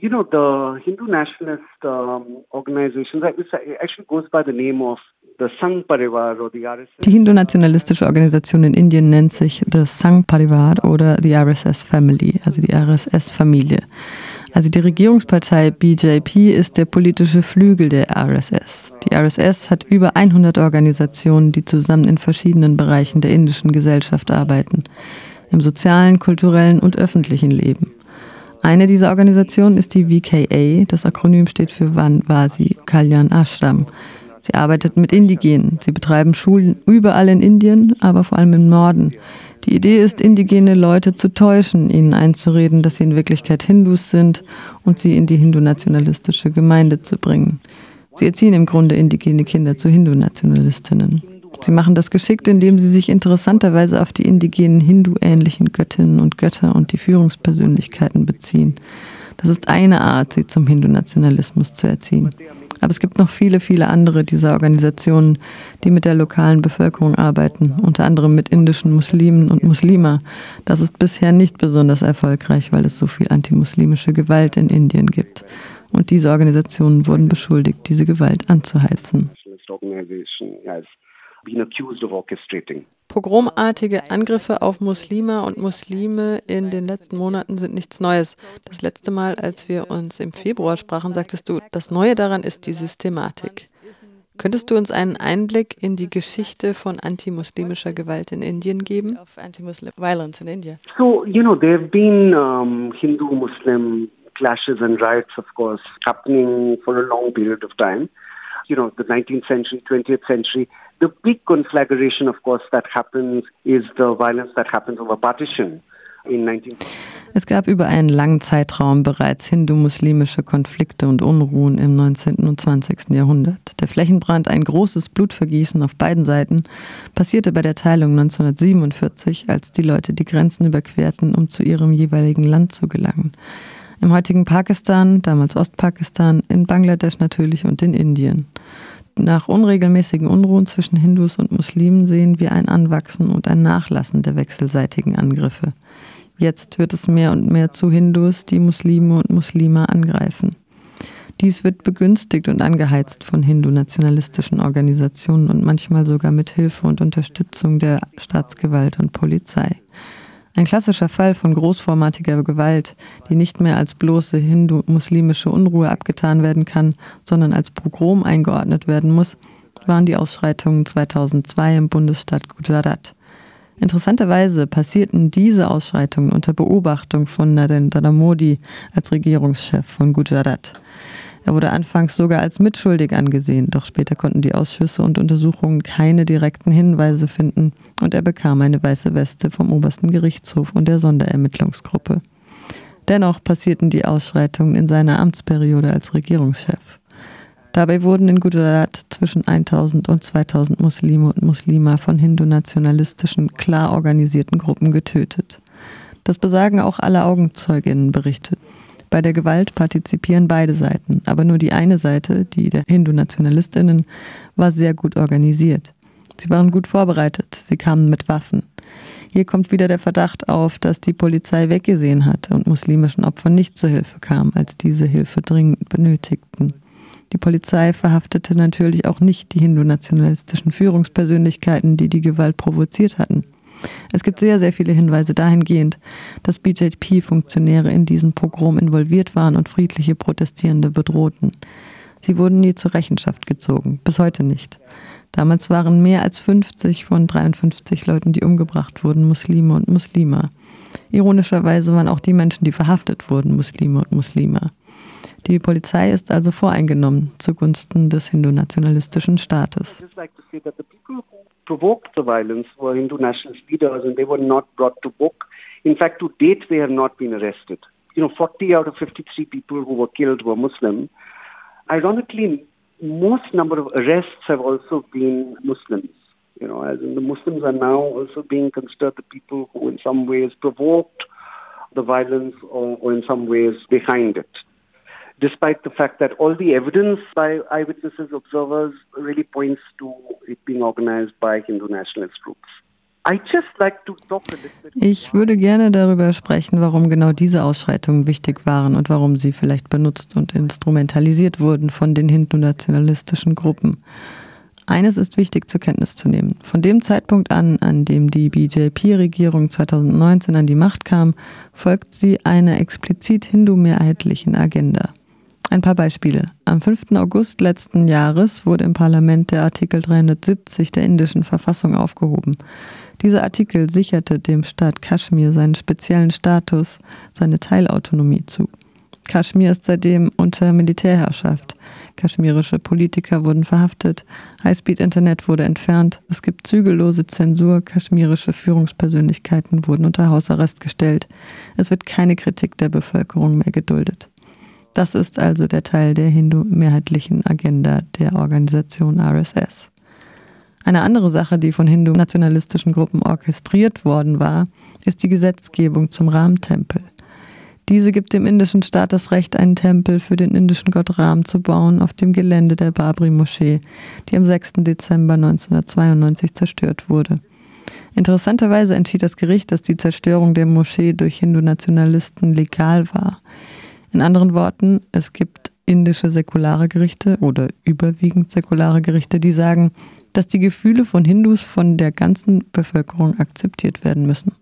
you know, the Hindu nationalist um, organizations actually goes by the name of die Hindu-nationalistische Organisation in Indien nennt sich The Sangh Parivar oder die RSS Family, also die RSS-Familie. Also die Regierungspartei BJP ist der politische Flügel der RSS. Die RSS hat über 100 Organisationen, die zusammen in verschiedenen Bereichen der indischen Gesellschaft arbeiten, im sozialen, kulturellen und öffentlichen Leben. Eine dieser Organisationen ist die VKA, das Akronym steht für Vanvasi Kalyan Ashram. Sie arbeitet mit Indigenen. Sie betreiben Schulen überall in Indien, aber vor allem im Norden. Die Idee ist, indigene Leute zu täuschen, ihnen einzureden, dass sie in Wirklichkeit Hindus sind und sie in die hindu-nationalistische Gemeinde zu bringen. Sie erziehen im Grunde indigene Kinder zu Hindu-Nationalistinnen. Sie machen das geschickt, indem sie sich interessanterweise auf die indigenen Hindu-ähnlichen Göttinnen und Götter und die Führungspersönlichkeiten beziehen. Das ist eine Art, sie zum Hindu-Nationalismus zu erziehen. Aber es gibt noch viele, viele andere dieser Organisationen, die mit der lokalen Bevölkerung arbeiten, unter anderem mit indischen Muslimen und Muslima. Das ist bisher nicht besonders erfolgreich, weil es so viel antimuslimische Gewalt in Indien gibt. Und diese Organisationen wurden beschuldigt, diese Gewalt anzuheizen been accused of orchestrating. Pogromartige Angriffe auf Muslime und Muslime in den letzten Monaten sind nichts Neues. Das letzte Mal, als wir uns im Februar sprachen, sagtest du, das Neue daran ist die Systematik. Könntest du uns einen Einblick in die Geschichte von antimuslimischer Gewalt in Indien geben? Violence in India. So, you know, there have been um, Hindu-Muslim clashes and riots, of course, happening for a long period of time. You know, the 19th century, 20th century. The big conflagration, of course, that happens is the violence that happens over partition. Es gab über einen langen Zeitraum bereits hindu-muslimische Konflikte und Unruhen im 19. und 20. Jahrhundert. Der Flächenbrand, ein großes Blutvergießen auf beiden Seiten, passierte bei der Teilung 1947, als die Leute die Grenzen überquerten, um zu ihrem jeweiligen Land zu gelangen. Im heutigen Pakistan, damals Ostpakistan, in Bangladesch natürlich und in Indien. Nach unregelmäßigen Unruhen zwischen Hindus und Muslimen sehen wir ein Anwachsen und ein Nachlassen der wechselseitigen Angriffe. Jetzt wird es mehr und mehr zu Hindus, die Muslime und Muslime angreifen. Dies wird begünstigt und angeheizt von hindu-nationalistischen Organisationen und manchmal sogar mit Hilfe und Unterstützung der Staatsgewalt und Polizei. Ein klassischer Fall von großformatiger Gewalt, die nicht mehr als bloße hindu-muslimische Unruhe abgetan werden kann, sondern als Pogrom eingeordnet werden muss, waren die Ausschreitungen 2002 im Bundesstaat Gujarat. Interessanterweise passierten diese Ausschreitungen unter Beobachtung von Narendra Modi als Regierungschef von Gujarat. Er wurde anfangs sogar als mitschuldig angesehen, doch später konnten die Ausschüsse und Untersuchungen keine direkten Hinweise finden und er bekam eine weiße Weste vom obersten Gerichtshof und der Sonderermittlungsgruppe. Dennoch passierten die Ausschreitungen in seiner Amtsperiode als Regierungschef. Dabei wurden in Gujarat zwischen 1000 und 2000 Muslime und Muslima von hindu-nationalistischen, klar organisierten Gruppen getötet. Das besagen auch alle Augenzeuginnen berichtet. Bei der Gewalt partizipieren beide Seiten, aber nur die eine Seite, die der Hindu-Nationalistinnen, war sehr gut organisiert. Sie waren gut vorbereitet, sie kamen mit Waffen. Hier kommt wieder der Verdacht auf, dass die Polizei weggesehen hat und muslimischen Opfern nicht zur Hilfe kam, als diese Hilfe dringend benötigten. Die Polizei verhaftete natürlich auch nicht die hindu-nationalistischen Führungspersönlichkeiten, die die Gewalt provoziert hatten. Es gibt sehr, sehr viele Hinweise dahingehend, dass BJP-Funktionäre in diesem Pogrom involviert waren und friedliche Protestierende bedrohten. Sie wurden nie zur Rechenschaft gezogen, bis heute nicht. Damals waren mehr als 50 von 53 Leuten, die umgebracht wurden, Muslime und Muslime. Ironischerweise waren auch die Menschen, die verhaftet wurden, Muslime und Muslime. Die Polizei ist also voreingenommen zugunsten des hindu-nationalistischen Staates. Provoked the violence were Hindu nationalist leaders and they were not brought to book. In fact, to date, they have not been arrested. You know, 40 out of 53 people who were killed were Muslim. Ironically, most number of arrests have also been Muslims. You know, as in the Muslims are now also being considered the people who, in some ways, provoked the violence or, or in some ways behind it despite the fact that all the evidence by eyewitnesses, observers, really points to it being organized by Hindu nationalist groups. Ich würde gerne darüber sprechen, warum genau diese Ausschreitungen wichtig waren und warum sie vielleicht benutzt und instrumentalisiert wurden von den hindu-nationalistischen Gruppen. Eines ist wichtig zur Kenntnis zu nehmen. Von dem Zeitpunkt an, an dem die BJP-Regierung 2019 an die Macht kam, folgt sie einer explizit hindu-mehrheitlichen Agenda. Ein paar Beispiele. Am 5. August letzten Jahres wurde im Parlament der Artikel 370 der indischen Verfassung aufgehoben. Dieser Artikel sicherte dem Staat Kaschmir seinen speziellen Status, seine Teilautonomie zu. Kaschmir ist seitdem unter Militärherrschaft. Kaschmirische Politiker wurden verhaftet, Highspeed-Internet wurde entfernt, es gibt zügellose Zensur, kaschmirische Führungspersönlichkeiten wurden unter Hausarrest gestellt, es wird keine Kritik der Bevölkerung mehr geduldet. Das ist also der Teil der hindu-mehrheitlichen Agenda der Organisation RSS. Eine andere Sache, die von hindu-nationalistischen Gruppen orchestriert worden war, ist die Gesetzgebung zum Ram-Tempel. Diese gibt dem indischen Staat das Recht, einen Tempel für den indischen Gott Ram zu bauen auf dem Gelände der Babri-Moschee, die am 6. Dezember 1992 zerstört wurde. Interessanterweise entschied das Gericht, dass die Zerstörung der Moschee durch Hindu-Nationalisten legal war. In anderen Worten, es gibt indische säkulare Gerichte oder überwiegend säkulare Gerichte, die sagen, dass die Gefühle von Hindus von der ganzen Bevölkerung akzeptiert werden müssen.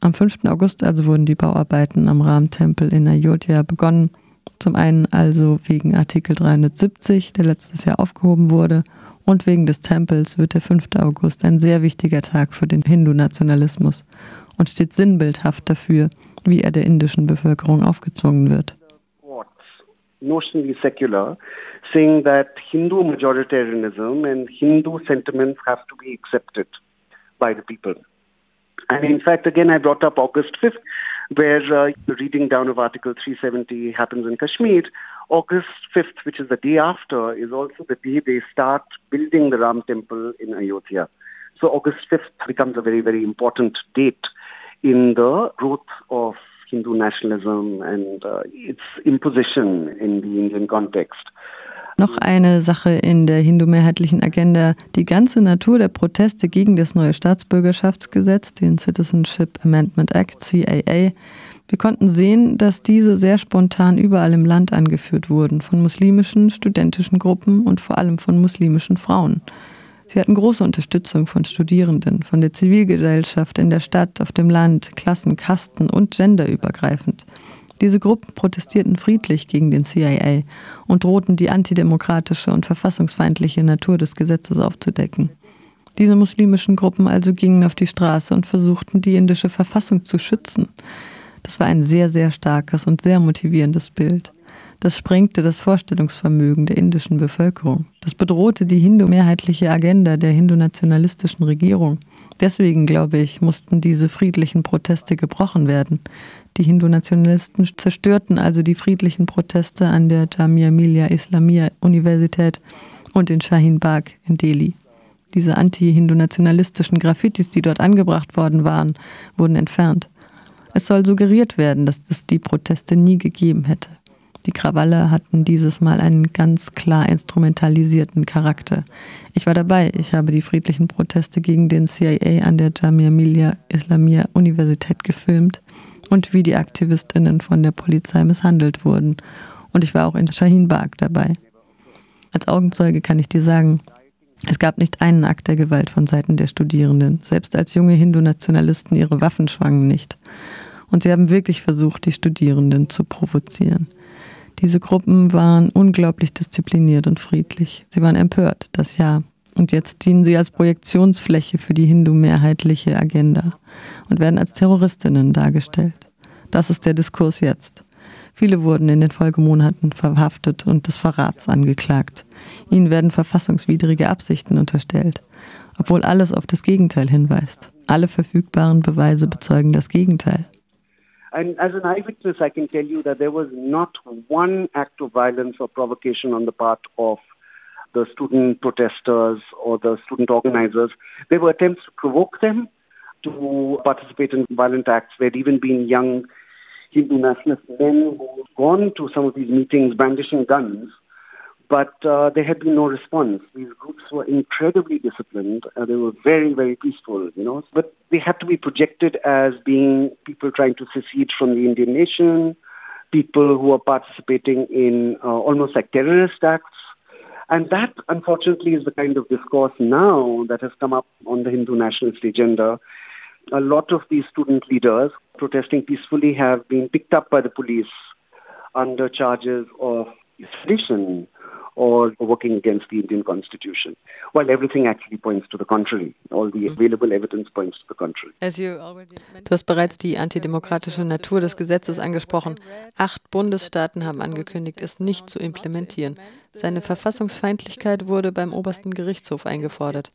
Am 5. August also wurden die Bauarbeiten am Ram-Tempel in Ayodhya begonnen. Zum einen also wegen Artikel 370, der letztes Jahr aufgehoben wurde, und wegen des Tempels wird der 5. August ein sehr wichtiger Tag für den Hindu-Nationalismus und steht sinnbildhaft dafür, wie er der indischen Bevölkerung aufgezwungen wird. Notionally secular, saying that Hindu majoritarianism and Hindu sentiments have to be accepted by the people. And in fact, again, I brought up August 5th, where uh, the reading down of Article 370 happens in Kashmir. August 5th, which is the day after, is also the day they start building the Ram temple in Ayodhya. So August 5th becomes a very, very important date in the growth of Hindu nationalism and uh, its imposition in the Indian context. Noch eine Sache in der hindu-mehrheitlichen Agenda. Die ganze Natur der Proteste gegen das neue Staatsbürgerschaftsgesetz, den Citizenship Amendment Act, CAA. Wir konnten sehen, dass diese sehr spontan überall im Land angeführt wurden, von muslimischen, studentischen Gruppen und vor allem von muslimischen Frauen. Sie hatten große Unterstützung von Studierenden, von der Zivilgesellschaft in der Stadt, auf dem Land, Klassen, Kasten und genderübergreifend. Diese Gruppen protestierten friedlich gegen den CIA und drohten die antidemokratische und verfassungsfeindliche Natur des Gesetzes aufzudecken. Diese muslimischen Gruppen also gingen auf die Straße und versuchten, die indische Verfassung zu schützen. Das war ein sehr, sehr starkes und sehr motivierendes Bild. Das sprengte das Vorstellungsvermögen der indischen Bevölkerung. Das bedrohte die hindu-mehrheitliche Agenda der hindu-nationalistischen Regierung. Deswegen, glaube ich, mussten diese friedlichen Proteste gebrochen werden. Die Hindu-Nationalisten zerstörten also die friedlichen Proteste an der Jamia Millia Islamia Universität und in Shahin Bagh in Delhi. Diese anti-hindu-nationalistischen Graffitis, die dort angebracht worden waren, wurden entfernt. Es soll suggeriert werden, dass es die Proteste nie gegeben hätte. Die Krawalle hatten dieses Mal einen ganz klar instrumentalisierten Charakter. Ich war dabei. Ich habe die friedlichen Proteste gegen den CIA an der Jamia Millia Islamia Universität gefilmt und wie die Aktivistinnen von der Polizei misshandelt wurden. Und ich war auch in Shahin Bagh dabei. Als Augenzeuge kann ich dir sagen, es gab nicht einen Akt der Gewalt von Seiten der Studierenden. Selbst als junge Hindu-Nationalisten ihre Waffen schwangen nicht. Und sie haben wirklich versucht, die Studierenden zu provozieren. Diese Gruppen waren unglaublich diszipliniert und friedlich. Sie waren empört, das ja. Und jetzt dienen sie als Projektionsfläche für die hindu-mehrheitliche Agenda und werden als Terroristinnen dargestellt. Das ist der Diskurs jetzt. Viele wurden in den Folgemonaten verhaftet und des Verrats angeklagt. Ihnen werden verfassungswidrige Absichten unterstellt, obwohl alles auf das Gegenteil hinweist. Alle verfügbaren Beweise bezeugen das Gegenteil. And as an eyewitness, I can tell you that there was not one act of violence or provocation on the part of the student protesters or the student organizers. There were attempts to provoke them to participate in violent acts. There had even been young Hindu nationalist men who had gone to some of these meetings brandishing guns. But uh, there had been no response. These groups were incredibly disciplined. They were very, very peaceful, you know. But they had to be projected as being people trying to secede from the Indian nation, people who are participating in uh, almost like terrorist acts. And that, unfortunately, is the kind of discourse now that has come up on the Hindu nationalist agenda. A lot of these student leaders protesting peacefully have been picked up by the police under charges of sedition or working against the Indian constitution, while everything actually points to the contrary. All the available evidence points to the contrary. Du hast bereits die antidemokratische Natur des Gesetzes angesprochen. Acht Bundesstaaten haben angekündigt, es nicht zu implementieren. Seine Verfassungsfeindlichkeit wurde beim obersten Gerichtshof eingefordert.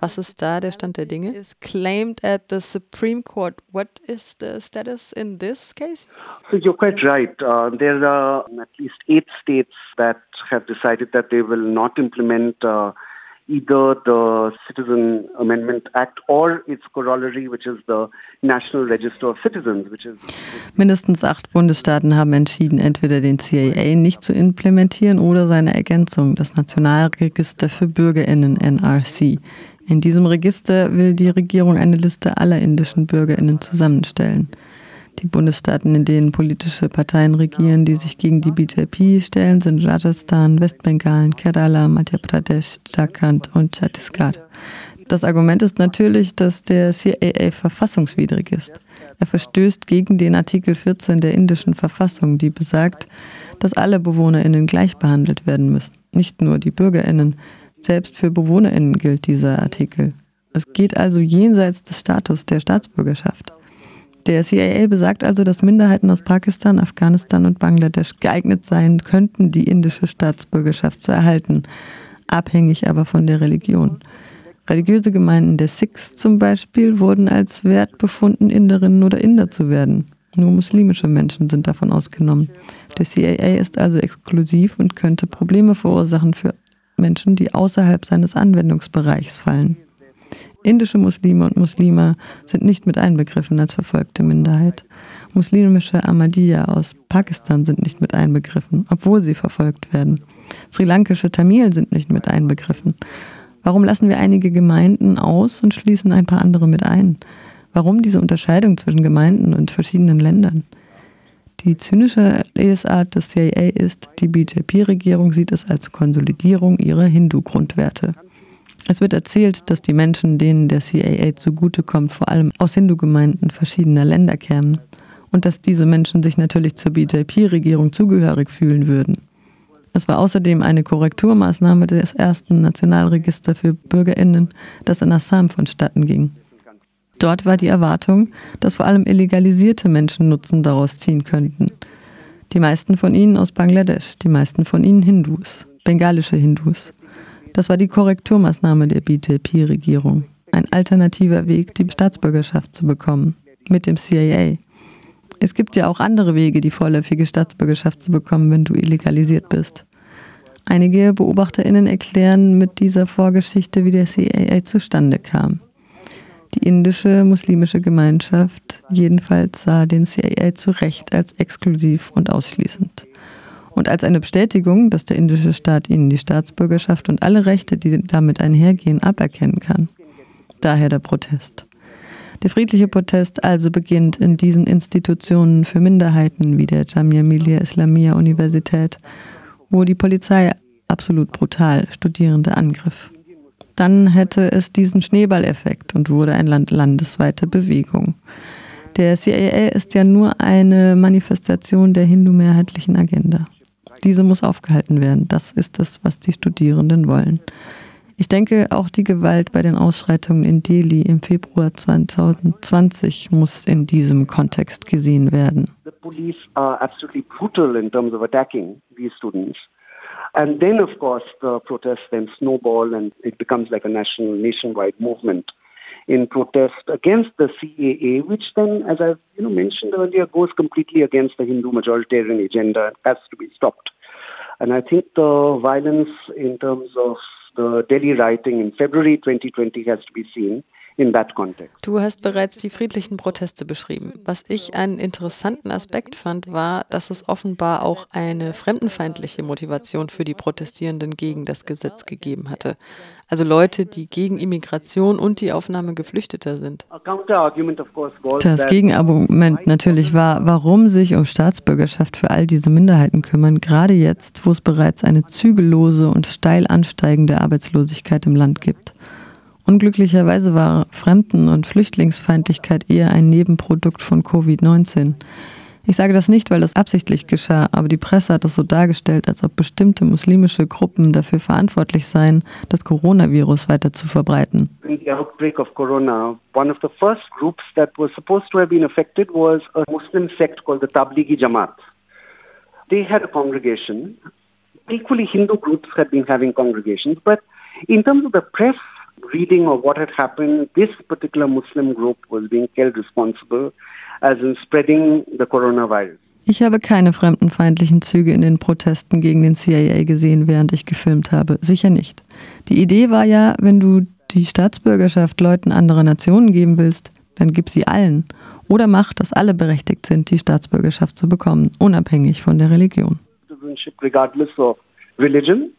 Was ist da der Stand der Dinge? Is claimed at the Supreme Court. What is the status in this case? So you're quite right. Uh, there are at least eight states that have decided that they will not implement uh, either the Citizen Amendment Act or its corollary, which is the National Register of Citizens, which is Mindestens acht Bundesstaaten haben entschieden, entweder den CAA nicht zu implementieren oder seine Ergänzung, das Nationalregister für BürgerInnen NRC. In diesem Register will die Regierung eine Liste aller indischen BürgerInnen zusammenstellen. Die Bundesstaaten, in denen politische Parteien regieren, die sich gegen die BJP stellen, sind Rajasthan, Westbengalen, Kerala, Madhya Pradesh, Jharkhand und Chhattisgarh. Das Argument ist natürlich, dass der CAA verfassungswidrig ist. Er verstößt gegen den Artikel 14 der indischen Verfassung, die besagt, dass alle BewohnerInnen gleich behandelt werden müssen, nicht nur die BürgerInnen. Selbst für BewohnerInnen gilt dieser Artikel. Es geht also jenseits des Status der Staatsbürgerschaft. Der CIA besagt also, dass Minderheiten aus Pakistan, Afghanistan und Bangladesch geeignet sein könnten, die indische Staatsbürgerschaft zu erhalten, abhängig aber von der Religion. Religiöse Gemeinden der Sikhs zum Beispiel wurden als wert befunden, Inderinnen oder Inder zu werden. Nur muslimische Menschen sind davon ausgenommen. Der CIA ist also exklusiv und könnte Probleme verursachen für Menschen, die außerhalb seines Anwendungsbereichs fallen. Indische Muslime und Muslime sind nicht mit einbegriffen als verfolgte Minderheit. Muslimische Ahmadiyya aus Pakistan sind nicht mit einbegriffen, obwohl sie verfolgt werden. Sri Lankische Tamil sind nicht mit einbegriffen. Warum lassen wir einige Gemeinden aus und schließen ein paar andere mit ein? Warum diese Unterscheidung zwischen Gemeinden und verschiedenen Ländern? Die zynische Lesart des CIA ist, die BJP-Regierung sieht es als Konsolidierung ihrer Hindu-Grundwerte. Es wird erzählt, dass die Menschen, denen der CIA zugutekommt, vor allem aus Hindu-Gemeinden verschiedener Länder kämen und dass diese Menschen sich natürlich zur BJP-Regierung zugehörig fühlen würden. Es war außerdem eine Korrekturmaßnahme des ersten Nationalregisters für Bürgerinnen, das in Assam vonstatten ging. Dort war die Erwartung, dass vor allem illegalisierte Menschen Nutzen daraus ziehen könnten. Die meisten von ihnen aus Bangladesch, die meisten von ihnen Hindus, bengalische Hindus. Das war die Korrekturmaßnahme der BJP-Regierung. Ein alternativer Weg, die Staatsbürgerschaft zu bekommen. Mit dem CIA. Es gibt ja auch andere Wege, die vorläufige Staatsbürgerschaft zu bekommen, wenn du illegalisiert bist. Einige BeobachterInnen erklären mit dieser Vorgeschichte, wie der CIA zustande kam. Die indische muslimische Gemeinschaft jedenfalls sah den CIA zu Recht als exklusiv und ausschließend. Und als eine Bestätigung, dass der indische Staat ihnen die Staatsbürgerschaft und alle Rechte, die damit einhergehen, aberkennen kann. Daher der Protest. Der friedliche Protest also beginnt in diesen Institutionen für Minderheiten wie der Jamia Millia Islamia Universität, wo die Polizei absolut brutal Studierende angriff dann hätte es diesen Schneeballeffekt und wurde eine land landesweite Bewegung. Der CIA ist ja nur eine Manifestation der hindu-mehrheitlichen Agenda. Diese muss aufgehalten werden. Das ist es, was die Studierenden wollen. Ich denke, auch die Gewalt bei den Ausschreitungen in Delhi im Februar 2020 muss in diesem Kontext gesehen werden. The police are absolutely brutal in terms of attacking these students. And then, of course, the protests then snowball and it becomes like a national, nationwide movement in protest against the CAA, which then, as I you know, mentioned earlier, goes completely against the Hindu majoritarian agenda and has to be stopped. And I think the violence in terms of the Delhi rioting in February 2020 has to be seen Du hast bereits die friedlichen Proteste beschrieben. Was ich einen interessanten Aspekt fand, war, dass es offenbar auch eine fremdenfeindliche Motivation für die Protestierenden gegen das Gesetz gegeben hatte. Also Leute, die gegen Immigration und die Aufnahme Geflüchteter sind. Das Gegenargument natürlich war, warum sich um Staatsbürgerschaft für all diese Minderheiten kümmern, gerade jetzt, wo es bereits eine zügellose und steil ansteigende Arbeitslosigkeit im Land gibt. Unglücklicherweise war Fremden- und Flüchtlingsfeindlichkeit eher ein Nebenprodukt von Covid-19. Ich sage das nicht, weil das absichtlich geschah, aber die Presse hat es so dargestellt, als ob bestimmte muslimische Gruppen dafür verantwortlich seien, das Coronavirus weiter zu verbreiten. In the outbreak of corona, one of the first groups that was supposed to have been affected was Jamaat. They had a congregation. Equally, Hindu groups had been having congregations, but in terms of the press reading of what had happened, this particular Muslim group was being held responsible as in spreading the coronavirus. Ich habe keine fremdenfeindlichen Züge in den Protesten gegen den CIA gesehen, während ich gefilmt habe. Sicher nicht. Die Idee war ja, wenn du die Staatsbürgerschaft Leuten anderer Nationen geben willst, dann gib sie allen. Oder mach, dass alle berechtigt sind, die Staatsbürgerschaft zu bekommen, unabhängig von der Religion. Regardless of religion.